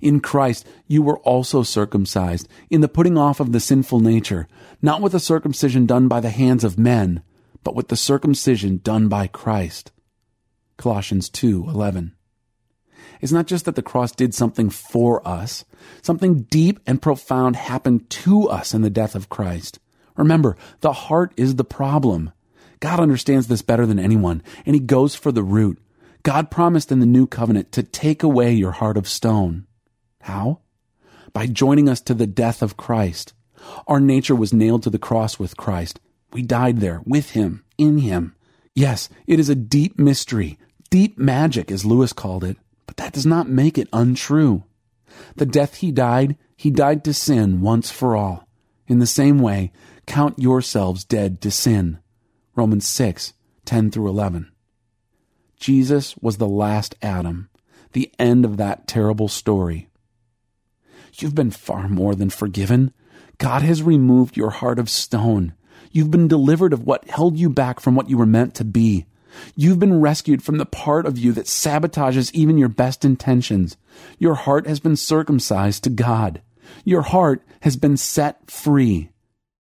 In Christ, you were also circumcised in the putting off of the sinful nature, not with a circumcision done by the hands of men, but with the circumcision done by Christ. Colossians 2:11. It's not just that the cross did something for us. Something deep and profound happened to us in the death of Christ. Remember, the heart is the problem. God understands this better than anyone, and he goes for the root. God promised in the new covenant to take away your heart of stone. How? By joining us to the death of Christ. Our nature was nailed to the cross with Christ. We died there with him, in him. Yes, it is a deep mystery, deep magic, as Lewis called it, but that does not make it untrue. The death he died, he died to sin once for all. In the same way, count yourselves dead to sin. Romans 6, 10 through 11. Jesus was the last Adam, the end of that terrible story. You've been far more than forgiven. God has removed your heart of stone. You've been delivered of what held you back from what you were meant to be. You've been rescued from the part of you that sabotages even your best intentions. Your heart has been circumcised to God. Your heart has been set free.